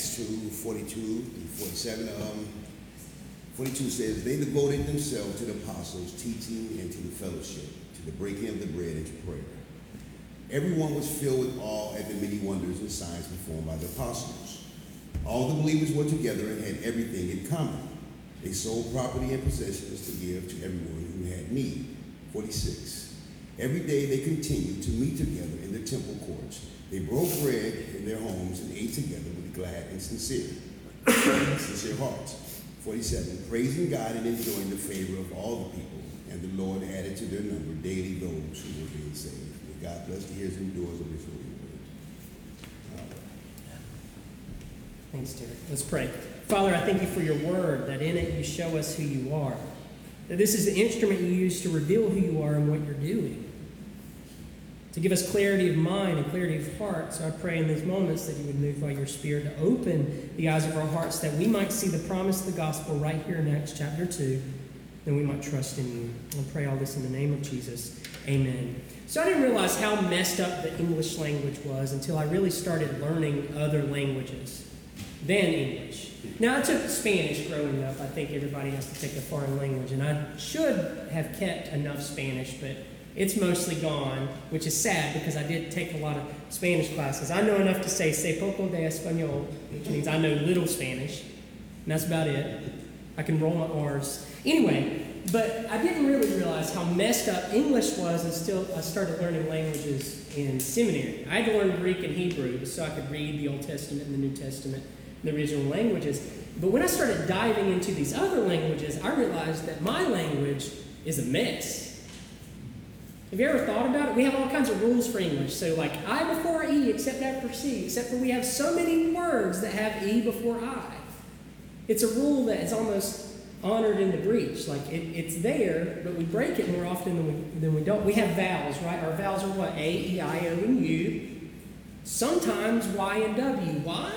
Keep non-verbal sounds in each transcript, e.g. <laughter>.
Acts 2 42 and 47. Um, 42 says, They devoted themselves to the apostles' teaching and to the fellowship, to the breaking of the bread and to prayer. Everyone was filled with awe at the many wonders and signs performed by the apostles. All the believers were together and had everything in common. They sold property and possessions to give to everyone who had need. 46. Every day they continued to meet together in the temple courts. They broke bread in their homes and ate together with glad and sincere, <clears throat> sincere hearts. 47. Praising God and enjoying the favor of all the people. And the Lord added to their number daily those who were being saved. May God bless the ears and doors of his holy word. Thanks, Derek. Let's pray. Father, I thank you for your word, that in it you show us who you are. That this is the instrument you use to reveal who you are and what you're doing. To give us clarity of mind and clarity of heart. So I pray in these moments that you would move by your Spirit to open the eyes of our hearts that we might see the promise of the gospel right here in Acts chapter 2, and we might trust in you. I pray all this in the name of Jesus. Amen. So I didn't realize how messed up the English language was until I really started learning other languages than English. Now, I took Spanish growing up. I think everybody has to take a foreign language, and I should have kept enough Spanish, but it's mostly gone, which is sad because I did take a lot of Spanish classes. I know enough to say "sé poco de español," which means I know little Spanish, and that's about it. I can roll my R's. Anyway, but I didn't really realize how messed up English was until I started learning languages in seminary. I had to learn Greek and Hebrew so I could read the Old Testament and the New Testament the original languages. But when I started diving into these other languages, I realized that my language is a mess. Have you ever thought about it? We have all kinds of rules for English. So, like I before E, except after C, except for we have so many words that have E before I. It's a rule that is almost honored in the breach. Like it, it's there, but we break it more often than we, than we don't. We have vowels, right? Our vowels are what? A, E, I, O, and U. Sometimes Y and W. Why?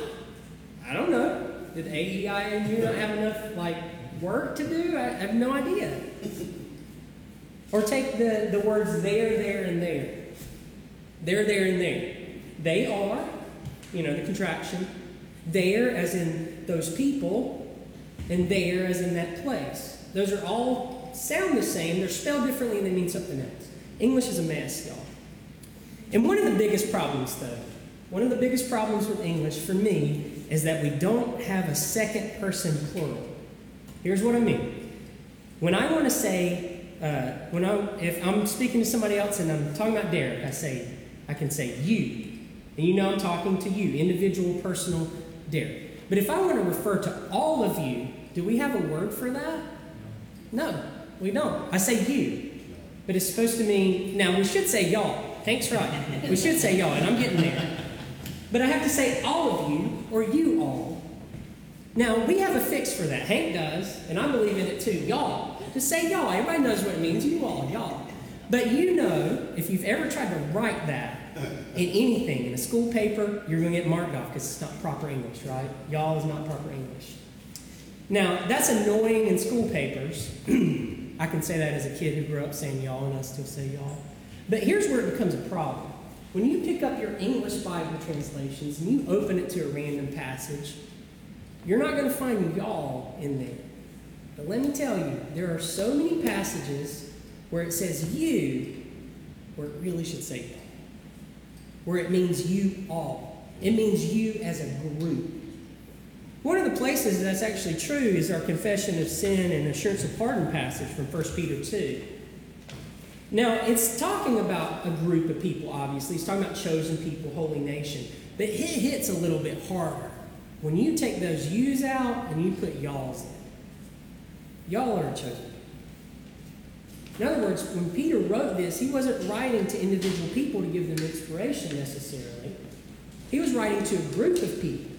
I don't know. Did A, E, I, and U not have enough like work to do? I have no idea. Or take the, the words there, there, and there. There, there, and there. They are, you know, the contraction. There, as in those people, and there, as in that place. Those are all sound the same. They're spelled differently and they mean something else. English is a mess, y'all. And one of the biggest problems, though, one of the biggest problems with English for me is that we don't have a second person plural. Here's what I mean. When I want to say uh, when I, if I'm speaking to somebody else and I'm talking about Derek, I say, I can say you. And you know I'm talking to you, individual, personal Derek. But if I want to refer to all of you, do we have a word for that? No, we don't. I say you. But it's supposed to mean, now we should say y'all. Thanks, right. We should say y'all, and I'm getting there. But I have to say all of you or you all. Now, we have a fix for that. Hank does, and I believe in it too. Y'all. Just say y'all. Everybody knows what it means. You all, y'all. But you know, if you've ever tried to write that in anything, in a school paper, you're going to get marked off because it's not proper English, right? Y'all is not proper English. Now, that's annoying in school papers. <clears throat> I can say that as a kid who grew up saying y'all, and I still say y'all. But here's where it becomes a problem. When you pick up your English Bible translations and you open it to a random passage, you're not going to find y'all in there. But let me tell you, there are so many passages where it says you, where it really should say y'all. Where it means you all. It means you as a group. One of the places that's actually true is our confession of sin and assurance of pardon passage from 1 Peter 2. Now, it's talking about a group of people, obviously. It's talking about chosen people, holy nation. But it hits a little bit harder when you take those yous out and you put y'alls in. Y'all are chosen. In other words, when Peter wrote this, he wasn't writing to individual people to give them inspiration necessarily. He was writing to a group of people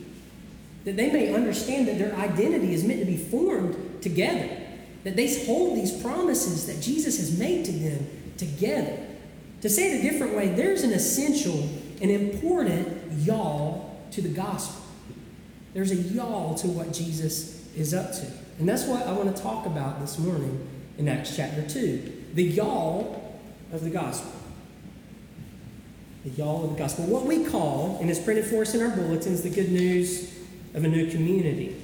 that they may understand that their identity is meant to be formed together, that they hold these promises that Jesus has made to them together. To say it a different way, there's an essential and important y'all to the gospel. There's a y'all to what Jesus is up to. And that's what I want to talk about this morning in Acts chapter 2 the y'all of the gospel. The y'all of the gospel. What we call, and it's printed for us in our bulletins, the good news of a new community.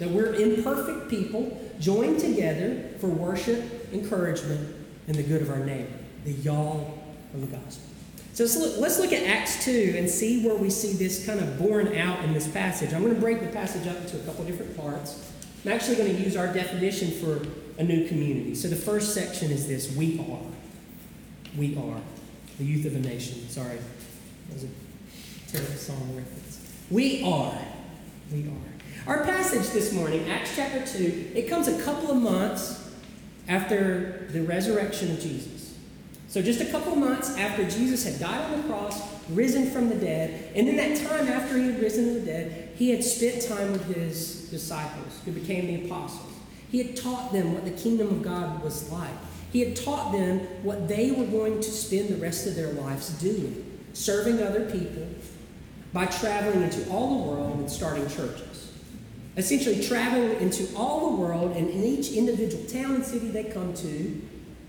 That we're imperfect people joined together for worship, encouragement, and the good of our neighbor. The y'all of the gospel. So let's look, at Acts 2 and see where we see this kind of borne out in this passage. I'm going to break the passage up into a couple different parts. I'm actually going to use our definition for a new community. So the first section is this We are. We are. The youth of a nation. Sorry. That was a terrible song reference. We are. We are. Our passage this morning, Acts chapter 2, it comes a couple of months after the resurrection of Jesus. So, just a couple months after Jesus had died on the cross, risen from the dead, and in that time after he had risen from the dead, he had spent time with his disciples, who became the apostles. He had taught them what the kingdom of God was like. He had taught them what they were going to spend the rest of their lives doing, serving other people by traveling into all the world and starting churches. Essentially, traveling into all the world and in each individual town and city they come to,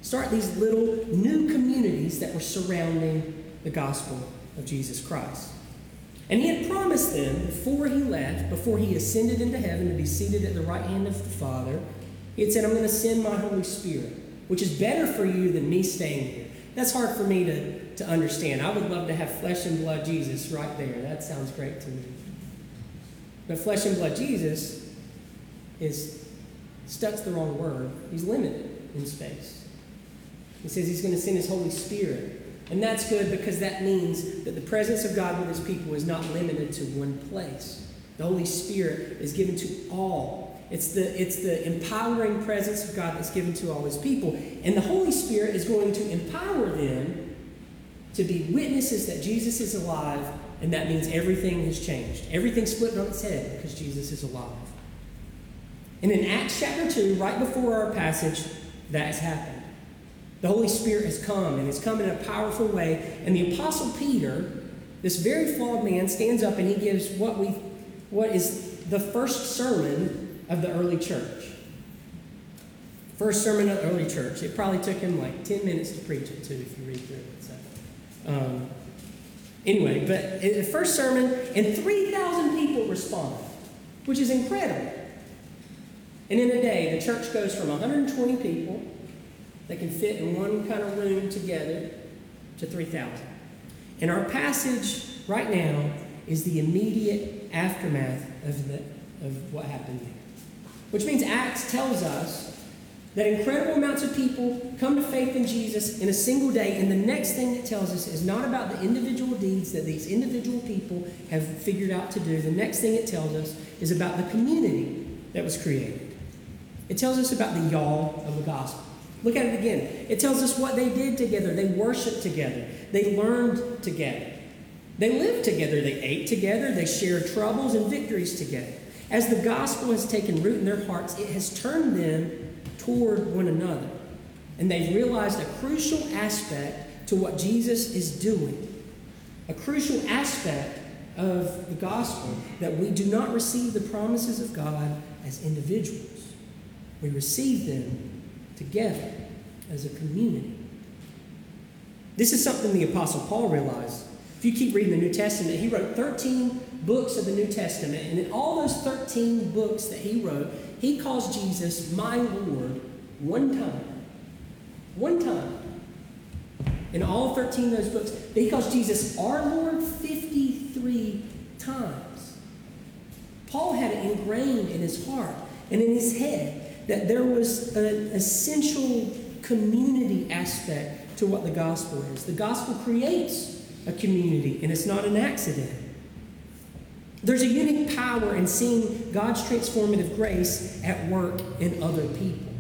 start these little new communities that were surrounding the gospel of Jesus Christ. And he had promised them before he left, before he ascended into heaven to be seated at the right hand of the Father, he had said, I'm going to send my Holy Spirit, which is better for you than me staying here. That's hard for me to, to understand. I would love to have flesh and blood Jesus right there. That sounds great to me. But flesh and blood Jesus is, stuck's the wrong word. He's limited in space. He says he's going to send his Holy Spirit and that's good because that means that the presence of God with his people is not limited to one place. The Holy Spirit is given to all. It's the, it's the empowering presence of God that's given to all his people. And the Holy Spirit is going to empower them to be witnesses that Jesus is alive, and that means everything has changed. Everything's flipped on its head because Jesus is alive. And in Acts chapter 2, right before our passage, that has happened. The Holy Spirit has come and has come in a powerful way. And the Apostle Peter, this very flawed man, stands up and he gives what we what is the first sermon of the early church. First sermon of the early church. It probably took him like 10 minutes to preach it too, if you read through it. So, um, anyway, but the first sermon, and 3,000 people responded, which is incredible. And in a day, the church goes from 120 people that can fit in one kind of room together to 3,000. And our passage right now is the immediate aftermath of, the, of what happened there. Which means Acts tells us that incredible amounts of people come to faith in Jesus in a single day, and the next thing it tells us is not about the individual deeds that these individual people have figured out to do. The next thing it tells us is about the community that was created. It tells us about the y'all of the gospel. Look at it again. It tells us what they did together. They worshiped together, they learned together, they lived together, they ate together, they shared troubles and victories together. As the gospel has taken root in their hearts, it has turned them toward one another. And they've realized a crucial aspect to what Jesus is doing. A crucial aspect of the gospel that we do not receive the promises of God as individuals, we receive them together as a community. This is something the Apostle Paul realized. If you keep reading the New Testament, he wrote 13 books of the New Testament, and in all those 13 books that he wrote, he calls Jesus my Lord one time. One time. In all 13 of those books, he calls Jesus our Lord 53 times. Paul had it ingrained in his heart and in his head that there was an essential community aspect to what the gospel is. The gospel creates a community, and it's not an accident. There's a unique power in seeing God's transformative grace at work in other people.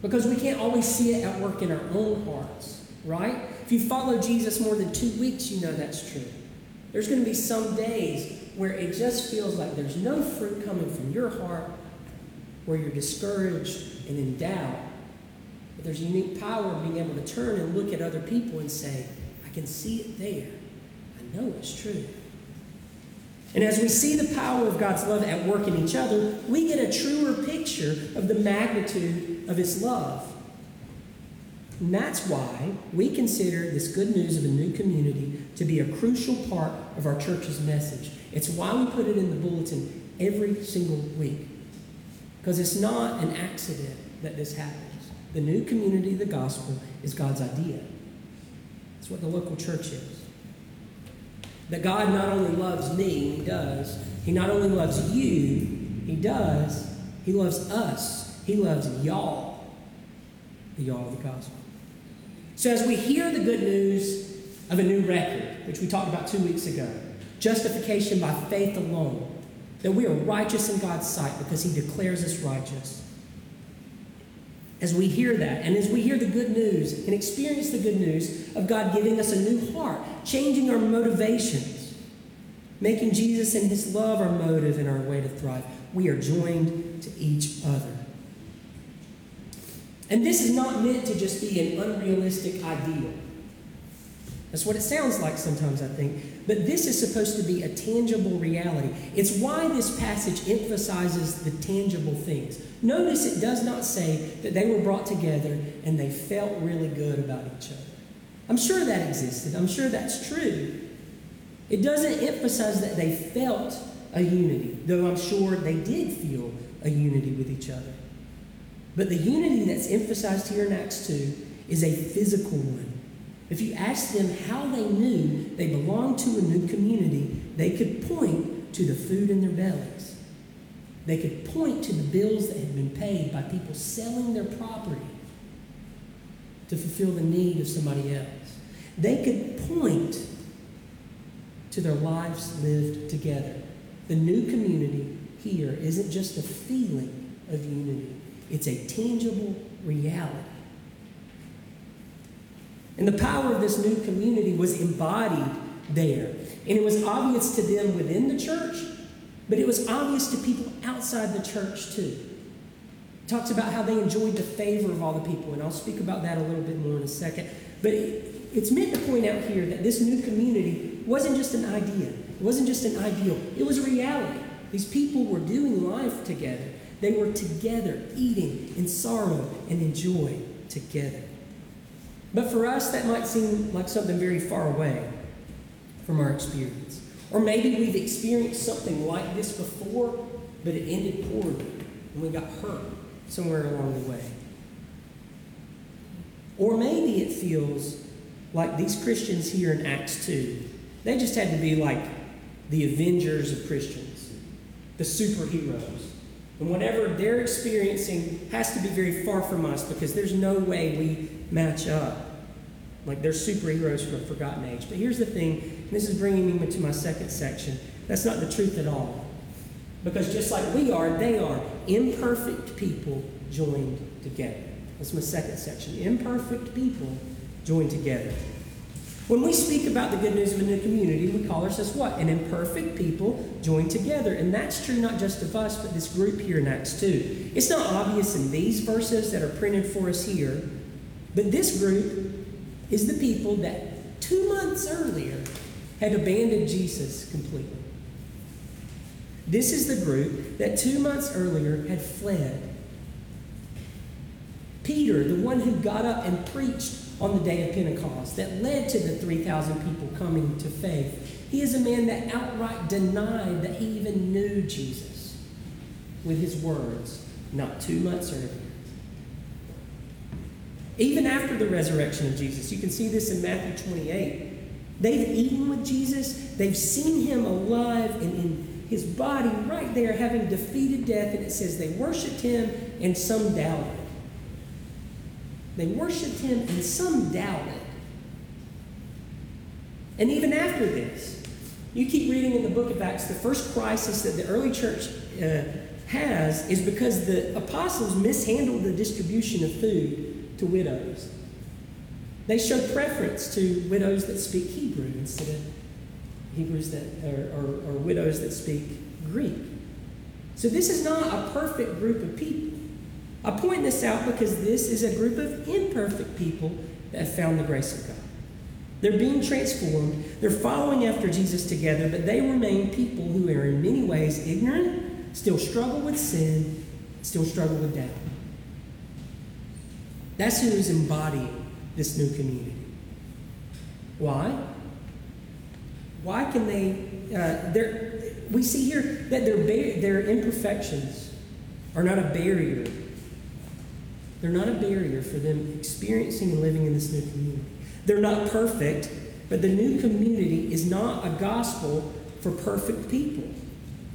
Because we can't always see it at work in our own hearts, right? If you follow Jesus more than two weeks, you know that's true. There's going to be some days where it just feels like there's no fruit coming from your heart where you're discouraged and in doubt. But there's unique power of being able to turn and look at other people and say, I can see it there. I know it's true. And as we see the power of God's love at work in each other, we get a truer picture of the magnitude of His love. And that's why we consider this good news of a new community to be a crucial part of our church's message. It's why we put it in the bulletin every single week. Because it's not an accident that this happens. The new community, of the gospel, is God's idea. It's what the local church is. That God not only loves me, He does, He not only loves you, He does, He loves us, He loves y'all, the y'all of the gospel. So as we hear the good news of a new record, which we talked about two weeks ago, justification by faith alone, that we are righteous in God's sight because He declares us righteous. As we hear that, and as we hear the good news and experience the good news of God giving us a new heart, changing our motivations, making Jesus and His love our motive and our way to thrive, we are joined to each other. And this is not meant to just be an unrealistic ideal. That's what it sounds like sometimes, I think. But this is supposed to be a tangible reality. It's why this passage emphasizes the tangible things. Notice it does not say that they were brought together and they felt really good about each other. I'm sure that existed, I'm sure that's true. It doesn't emphasize that they felt a unity, though I'm sure they did feel a unity with each other. But the unity that's emphasized here in Acts 2 is a physical one. If you asked them how they knew they belonged to a new community, they could point to the food in their bellies. They could point to the bills that had been paid by people selling their property to fulfill the need of somebody else. They could point to their lives lived together. The new community here isn't just a feeling of unity, it's a tangible reality. And the power of this new community was embodied there. And it was obvious to them within the church, but it was obvious to people outside the church too. It talks about how they enjoyed the favor of all the people, and I'll speak about that a little bit more in a second. But it, it's meant to point out here that this new community wasn't just an idea, it wasn't just an ideal, it was a reality. These people were doing life together. They were together, eating in sorrow and in joy together. But for us, that might seem like something very far away from our experience. Or maybe we've experienced something like this before, but it ended poorly and we got hurt somewhere along the way. Or maybe it feels like these Christians here in Acts 2, they just had to be like the avengers of Christians, the superheroes. And whatever they're experiencing has to be very far from us because there's no way we match up. Like they're superheroes from a forgotten age. But here's the thing this is bringing me to my second section. That's not the truth at all. Because just like we are, they are imperfect people joined together. That's my second section. Imperfect people joined together. When we speak about the good news of a new community, we call ourselves what? An imperfect people joined together. And that's true not just of us, but this group here in Acts 2. It's not obvious in these verses that are printed for us here, but this group is the people that two months earlier had abandoned Jesus completely. This is the group that two months earlier had fled. Peter, the one who got up and preached on the day of Pentecost that led to the 3,000 people coming to faith. He is a man that outright denied that he even knew Jesus with his words not two months earlier. Even after the resurrection of Jesus, you can see this in Matthew 28. They've eaten with Jesus, they've seen him alive and in his body right there having defeated death, and it says they worshiped him and some doubted. They worshiped him and some doubted. And even after this, you keep reading in the book of Acts, the first crisis that the early church uh, has is because the apostles mishandled the distribution of food to widows. They showed preference to widows that speak Hebrew instead of Hebrews that or widows that speak Greek. So this is not a perfect group of people. I point this out because this is a group of imperfect people that have found the grace of God. They're being transformed, they're following after Jesus together, but they remain people who are in many ways ignorant, still struggle with sin, still struggle with doubt. That's who is embodying this new community. Why? Why can they? Uh, we see here that their, their imperfections are not a barrier. They're not a barrier for them experiencing and living in this new community. They're not perfect, but the new community is not a gospel for perfect people.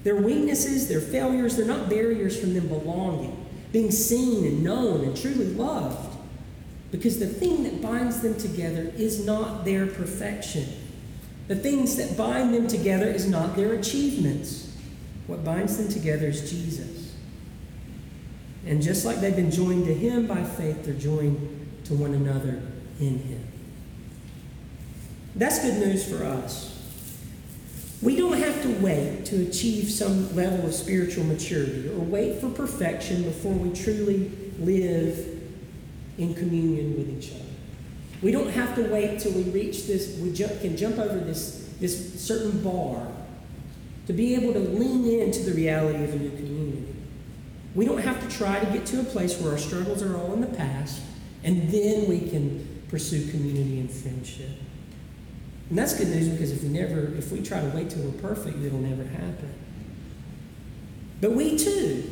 Their weaknesses, their failures, they're not barriers from them belonging, being seen and known and truly loved. Because the thing that binds them together is not their perfection. The things that bind them together is not their achievements. What binds them together is Jesus. And just like they've been joined to Him by faith, they're joined to one another in Him. That's good news for us. We don't have to wait to achieve some level of spiritual maturity or wait for perfection before we truly live in communion with each other. We don't have to wait till we reach this, we can jump over this, this certain bar to be able to lean into the reality of a new community. We don't have to try to get to a place where our struggles are all in the past and then we can pursue community and friendship. And that's good news because if we never, if we try to wait till we're perfect, it'll never happen. But we too,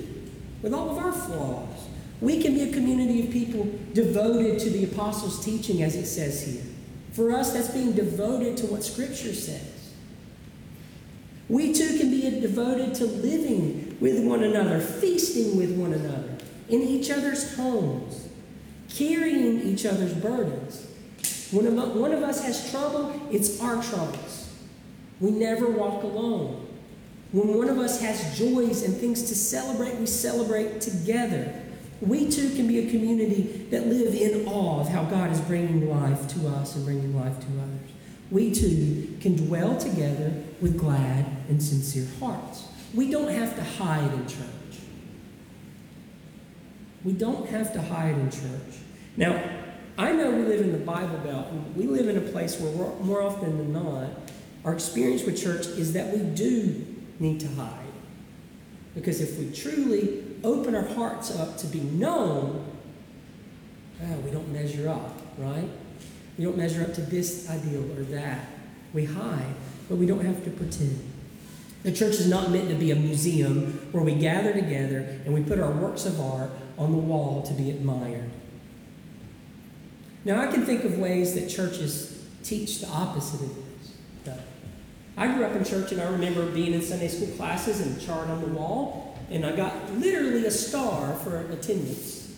with all of our flaws, we can be a community of people devoted to the apostles' teaching, as it says here. For us, that's being devoted to what Scripture says. We too can be devoted to living with one another, feasting with one another, in each other's homes, carrying each other's burdens. When one of us has trouble, it's our troubles. We never walk alone. When one of us has joys and things to celebrate, we celebrate together. We too can be a community that live in awe of how God is bringing life to us and bringing life to others. We too can dwell together with glad and sincere hearts. We don't have to hide in church. We don't have to hide in church. Now, I know we live in the Bible Belt, we live in a place where more often than not, our experience with church is that we do need to hide. Because if we truly open our hearts up to be known, oh, we don't measure up, right? We don't measure up to this ideal or that. We hide, but we don't have to pretend. The church is not meant to be a museum where we gather together and we put our works of art on the wall to be admired. Now, I can think of ways that churches teach the opposite of this. I grew up in church and I remember being in Sunday school classes and a chart on the wall, and I got literally a star for attendance.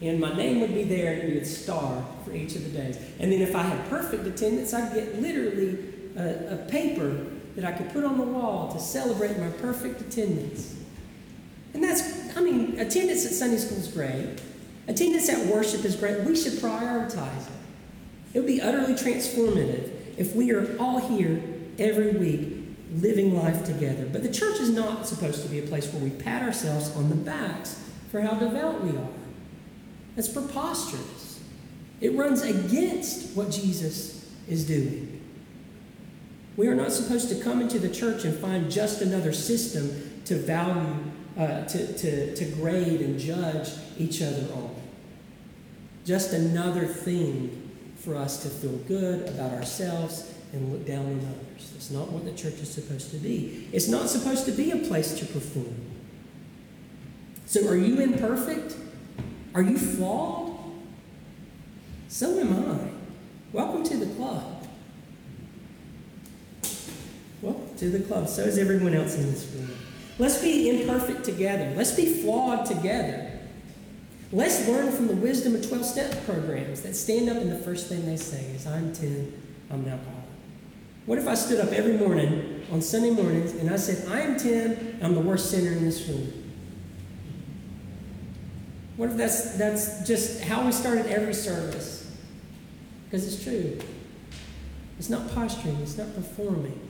And my name would be there and it would be a star for each of the days. And then if I had perfect attendance, I'd get literally a, a paper that I could put on the wall to celebrate my perfect attendance. And that's, I mean, attendance at Sunday school is great. Attendance at worship is great. We should prioritize it. It would be utterly transformative if we are all here every week living life together. But the church is not supposed to be a place where we pat ourselves on the backs for how devout we are. That's preposterous. It runs against what Jesus is doing. We are not supposed to come into the church and find just another system to value, uh, to, to, to grade and judge each other on. Just another thing for us to feel good about ourselves and look down on others. That's not what the church is supposed to be. It's not supposed to be a place to perform. So, are you imperfect? Are you flawed? So am I. Welcome to the club. Welcome to the club. So is everyone else in this room. Let's be imperfect together. Let's be flawed together. Let's learn from the wisdom of 12 step programs that stand up and the first thing they say is, I'm 10, I'm alcoholic. What if I stood up every morning on Sunday mornings and I said, I am 10, I'm the worst sinner in this room? What if that's, that's just how we started every service? Because it's true. It's not posturing, it's not performing.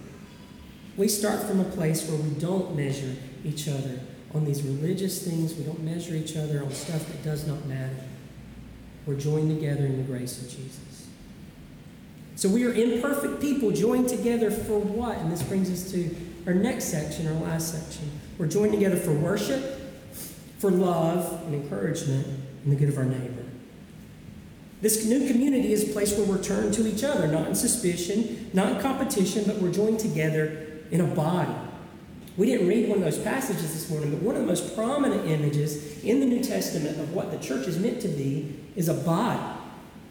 We start from a place where we don't measure each other on these religious things. We don't measure each other on stuff that does not matter. We're joined together in the grace of Jesus. So we are imperfect people joined together for what? And this brings us to our next section, our last section. We're joined together for worship, for love and encouragement, and the good of our neighbor. This new community is a place where we're turned to each other, not in suspicion, not in competition, but we're joined together in a body. We didn't read one of those passages this morning, but one of the most prominent images in the New Testament of what the church is meant to be is a body.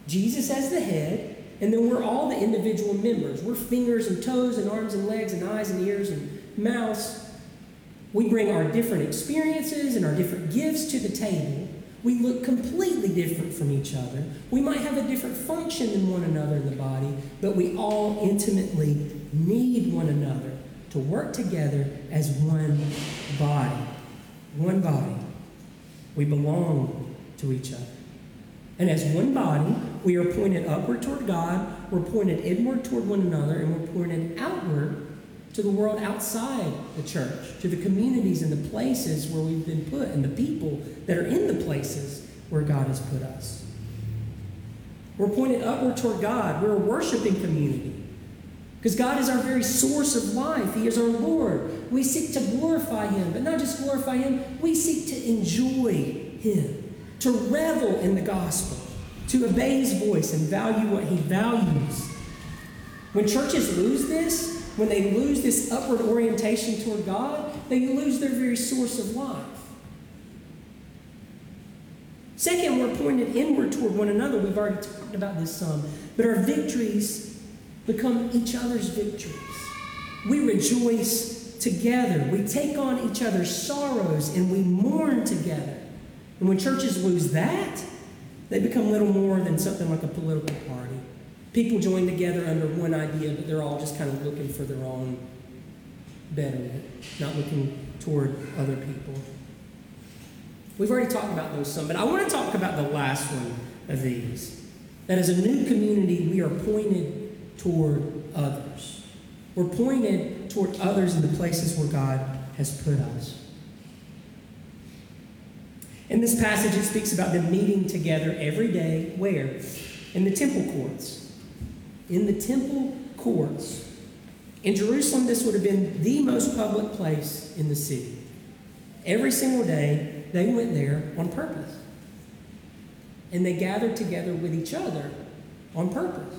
Jesus as the head, and then we're all the individual members. We're fingers and toes and arms and legs and eyes and ears and mouths. We bring our different experiences and our different gifts to the table. We look completely different from each other. We might have a different function than one another in the body, but we all intimately need one another to work together as one body. One body. We belong to each other. And as one body, we are pointed upward toward God, we're pointed inward toward one another, and we're pointed outward to the world outside the church, to the communities and the places where we've been put, and the people that are in the places where God has put us. We're pointed upward toward God. We're a worshiping community. Because God is our very source of life. He is our Lord. We seek to glorify Him, but not just glorify Him, we seek to enjoy Him, to revel in the gospel, to obey His voice and value what He values. When churches lose this, when they lose this upward orientation toward God, they lose their very source of life. Second, we're pointed inward toward one another. We've already talked about this some. But our victories become each other's victories. We rejoice together. We take on each other's sorrows and we mourn together. And when churches lose that, they become little more than something like a political party. People join together under one idea, but they're all just kind of looking for their own betterment, not looking toward other people. We've already talked about those some, but I want to talk about the last one of these. That as a new community, we are pointed toward others. We're pointed toward others in the places where God has put us. In this passage, it speaks about them meeting together every day. Where? In the temple courts. In the temple courts. In Jerusalem, this would have been the most public place in the city. Every single day, they went there on purpose. And they gathered together with each other on purpose.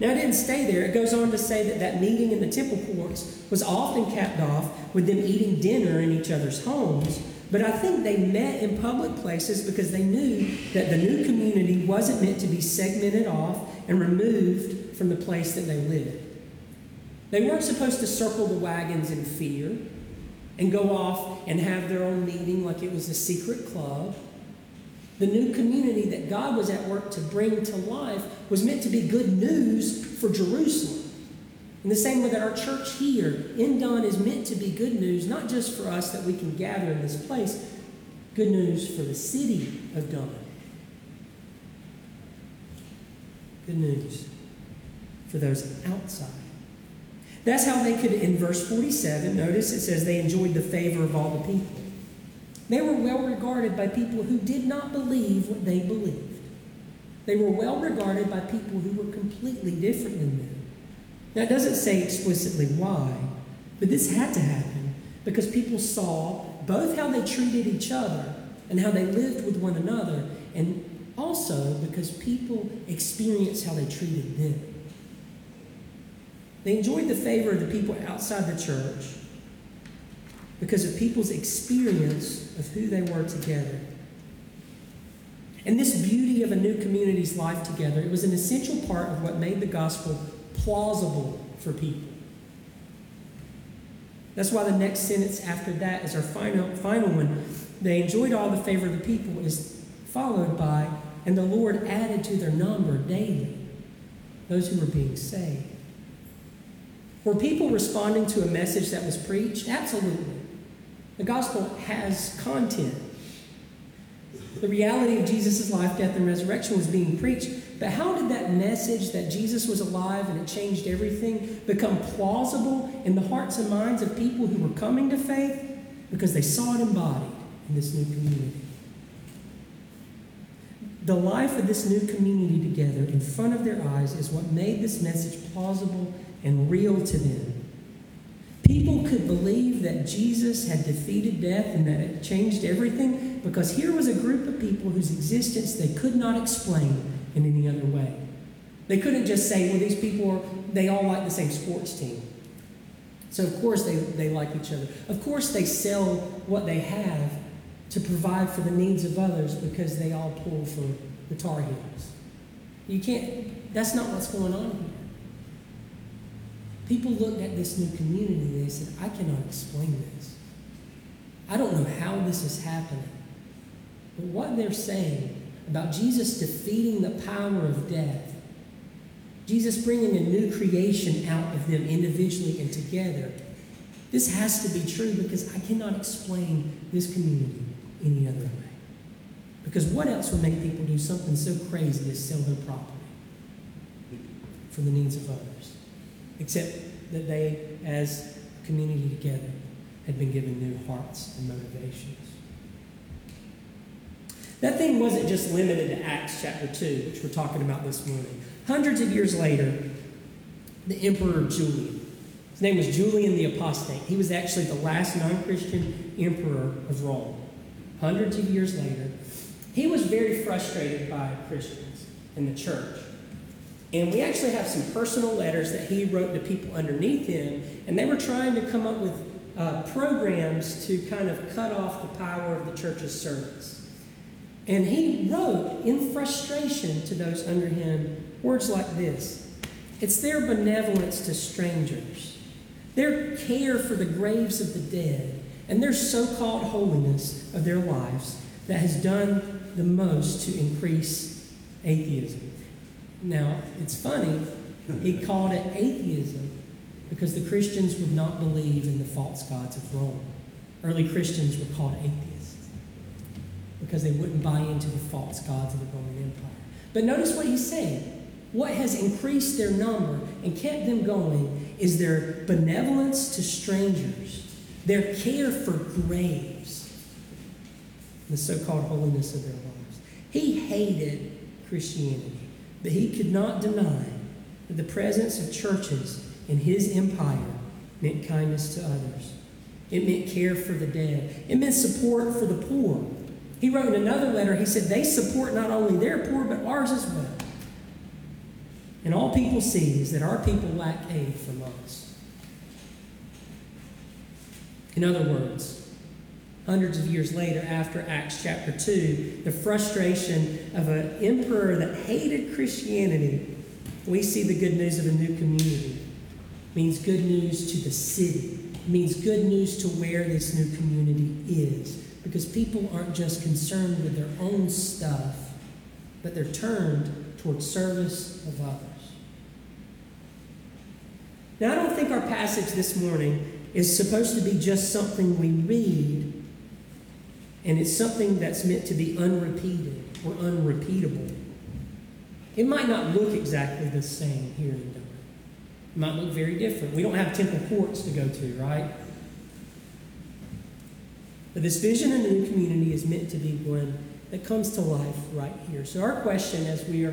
Now, it didn't stay there. It goes on to say that that meeting in the temple courts was often capped off with them eating dinner in each other's homes. But I think they met in public places because they knew that the new community wasn't meant to be segmented off and removed from the place that they lived. They weren't supposed to circle the wagons in fear and go off and have their own meeting like it was a secret club. The new community that God was at work to bring to life was meant to be good news for Jerusalem. In the same way that our church here in Dunn is meant to be good news, not just for us that we can gather in this place, good news for the city of Dunn. Good news for those outside. That's how they could, in verse 47, notice it says they enjoyed the favor of all the people. They were well regarded by people who did not believe what they believed. They were well regarded by people who were completely different than them. Now, it doesn't say explicitly why, but this had to happen because people saw both how they treated each other and how they lived with one another, and also because people experienced how they treated them. They enjoyed the favor of the people outside the church because of people's experience of who they were together. And this beauty of a new community's life together, it was an essential part of what made the gospel plausible for people. That's why the next sentence after that is our final, final one. They enjoyed all the favor of the people, is followed by, and the Lord added to their number daily those who were being saved. Were people responding to a message that was preached? Absolutely. The gospel has content. The reality of Jesus' life, death, and resurrection was being preached. But how did that message that Jesus was alive and it changed everything become plausible in the hearts and minds of people who were coming to faith? Because they saw it embodied in this new community. The life of this new community together in front of their eyes is what made this message plausible and real to them. People could believe that Jesus had defeated death and that it changed everything because here was a group of people whose existence they could not explain in any other way. They couldn't just say, well, these people are, they all like the same sports team. So, of course, they, they like each other. Of course, they sell what they have to provide for the needs of others because they all pull for the Tar Heels. You can't, that's not what's going on here. People looked at this new community and they said, I cannot explain this. I don't know how this is happening. But what they're saying about Jesus defeating the power of death, Jesus bringing a new creation out of them individually and together, this has to be true because I cannot explain this community any other way. Because what else would make people do something so crazy as sell their property for the needs of others? Except that they, as a community together, had been given new hearts and motivations. That thing wasn't just limited to Acts chapter 2, which we're talking about this morning. Hundreds of years later, the Emperor Julian, his name was Julian the Apostate. He was actually the last non Christian emperor of Rome. Hundreds of years later, he was very frustrated by Christians in the church. And we actually have some personal letters that he wrote to people underneath him, and they were trying to come up with uh, programs to kind of cut off the power of the church's servants. And he wrote in frustration to those under him words like this It's their benevolence to strangers, their care for the graves of the dead, and their so called holiness of their lives that has done the most to increase atheism. Now, it's funny, he <laughs> called it atheism because the Christians would not believe in the false gods of Rome. Early Christians were called atheists because they wouldn't buy into the false gods of the Roman Empire. But notice what he's saying. What has increased their number and kept them going is their benevolence to strangers, their care for graves, the so called holiness of their lives. He hated Christianity. But he could not deny that the presence of churches in his empire meant kindness to others. It meant care for the dead. It meant support for the poor. He wrote in another letter, he said, they support not only their poor, but ours as well. And all people see is that our people lack aid from us. In other words, hundreds of years later, after Acts chapter 2, the frustration of an emperor that hated Christianity, we see the good news of a new community. It means good news to the city. It means good news to where this new community is. Because people aren't just concerned with their own stuff, but they're turned towards service of others. Now, I don't think our passage this morning is supposed to be just something we read and it's something that's meant to be unrepeated or unrepeatable. It might not look exactly the same here in Durham. It might look very different. We don't have temple courts to go to, right? But this vision in the new community is meant to be one that comes to life right here. So, our question as we are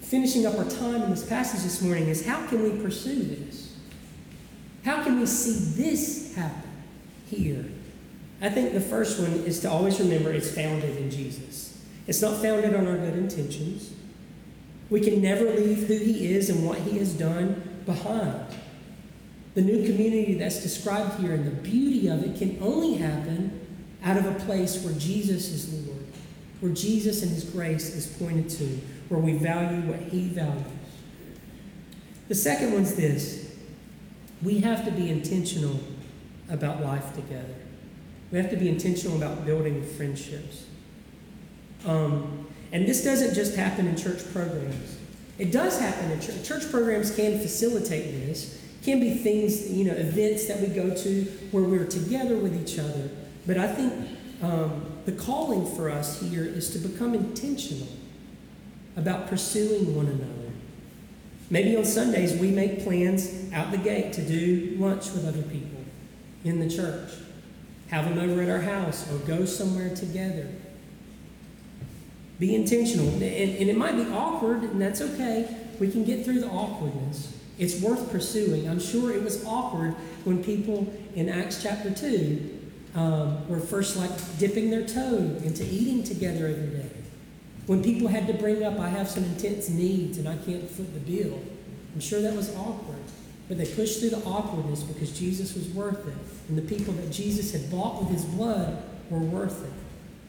finishing up our time in this passage this morning is how can we pursue this? How can we see this happen here I think the first one is to always remember it's founded in Jesus. It's not founded on our good intentions. We can never leave who He is and what He has done behind. The new community that's described here and the beauty of it can only happen out of a place where Jesus is Lord, where Jesus and His grace is pointed to, where we value what He values. The second one's this we have to be intentional about life together. We have to be intentional about building friendships. Um, and this doesn't just happen in church programs. It does happen in church. Church programs can facilitate this. Can be things, you know, events that we go to where we're together with each other. But I think um, the calling for us here is to become intentional about pursuing one another. Maybe on Sundays we make plans out the gate to do lunch with other people in the church have them over at our house, or go somewhere together. Be intentional. And, and it might be awkward, and that's okay. We can get through the awkwardness. It's worth pursuing. I'm sure it was awkward when people in Acts chapter 2 um, were first like dipping their toe into eating together every day. When people had to bring up, I have some intense needs and I can't foot the bill. I'm sure that was awkward. But they pushed through the awkwardness because Jesus was worth it. And the people that Jesus had bought with his blood were worth it.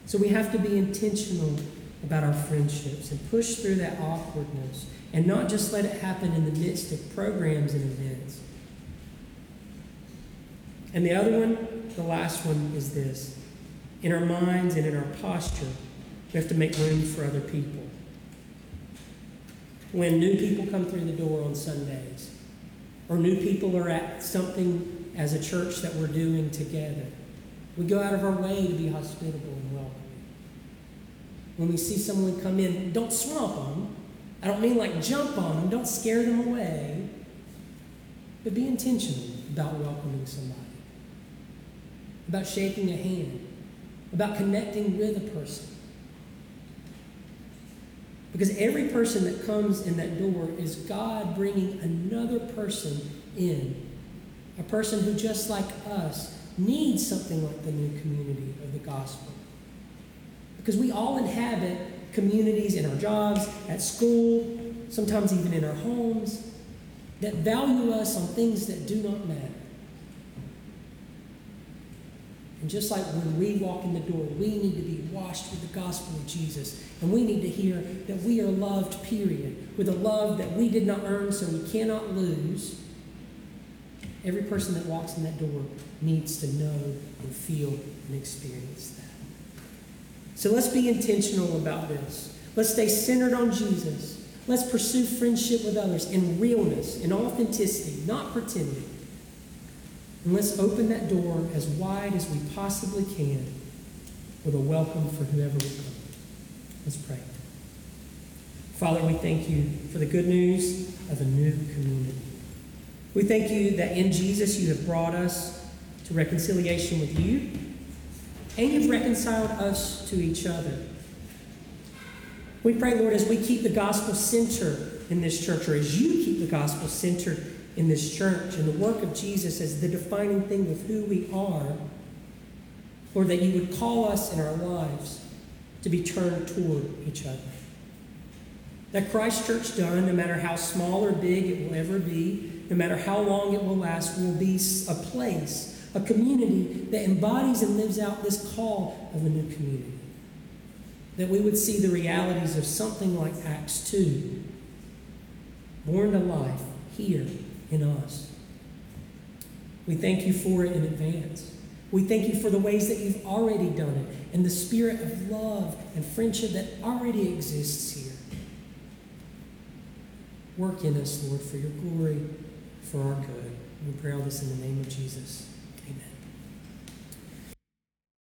So we have to be intentional about our friendships and push through that awkwardness and not just let it happen in the midst of programs and events. And the other one, the last one, is this in our minds and in our posture, we have to make room for other people. When new people come through the door on Sundays, or new people are at something as a church that we're doing together, we go out of our way to be hospitable and welcoming. When we see someone come in, don't swamp them. I don't mean like jump on them, don't scare them away, but be intentional about welcoming somebody, about shaking a hand, about connecting with a person. Because every person that comes in that door is God bringing another person in. A person who, just like us, needs something like the new community of the gospel. Because we all inhabit communities in our jobs, at school, sometimes even in our homes, that value us on things that do not matter. And just like when we walk in the door, we need to be washed with the gospel of Jesus. And we need to hear that we are loved, period, with a love that we did not earn, so we cannot lose. Every person that walks in that door needs to know and feel and experience that. So let's be intentional about this. Let's stay centered on Jesus. Let's pursue friendship with others in realness, in authenticity, not pretending. And let's open that door as wide as we possibly can with a welcome for whoever will come. Let's pray. Father, we thank you for the good news of a new community. We thank you that in Jesus you have brought us to reconciliation with you, and you've reconciled us to each other. We pray, Lord, as we keep the gospel centered in this church, or as you keep the gospel centered in this church and the work of Jesus as the defining thing of who we are, Lord, that you would call us in our lives to be turned toward each other. That Christ Church done, no matter how small or big it will ever be, no matter how long it will last, will be a place, a community that embodies and lives out this call of a new community. That we would see the realities of something like Acts 2, born to life here in us. We thank you for it in advance. We thank you for the ways that you've already done it and the spirit of love and friendship that already exists here. Work in us, Lord, for your glory, for our good. We pray all this in the name of Jesus.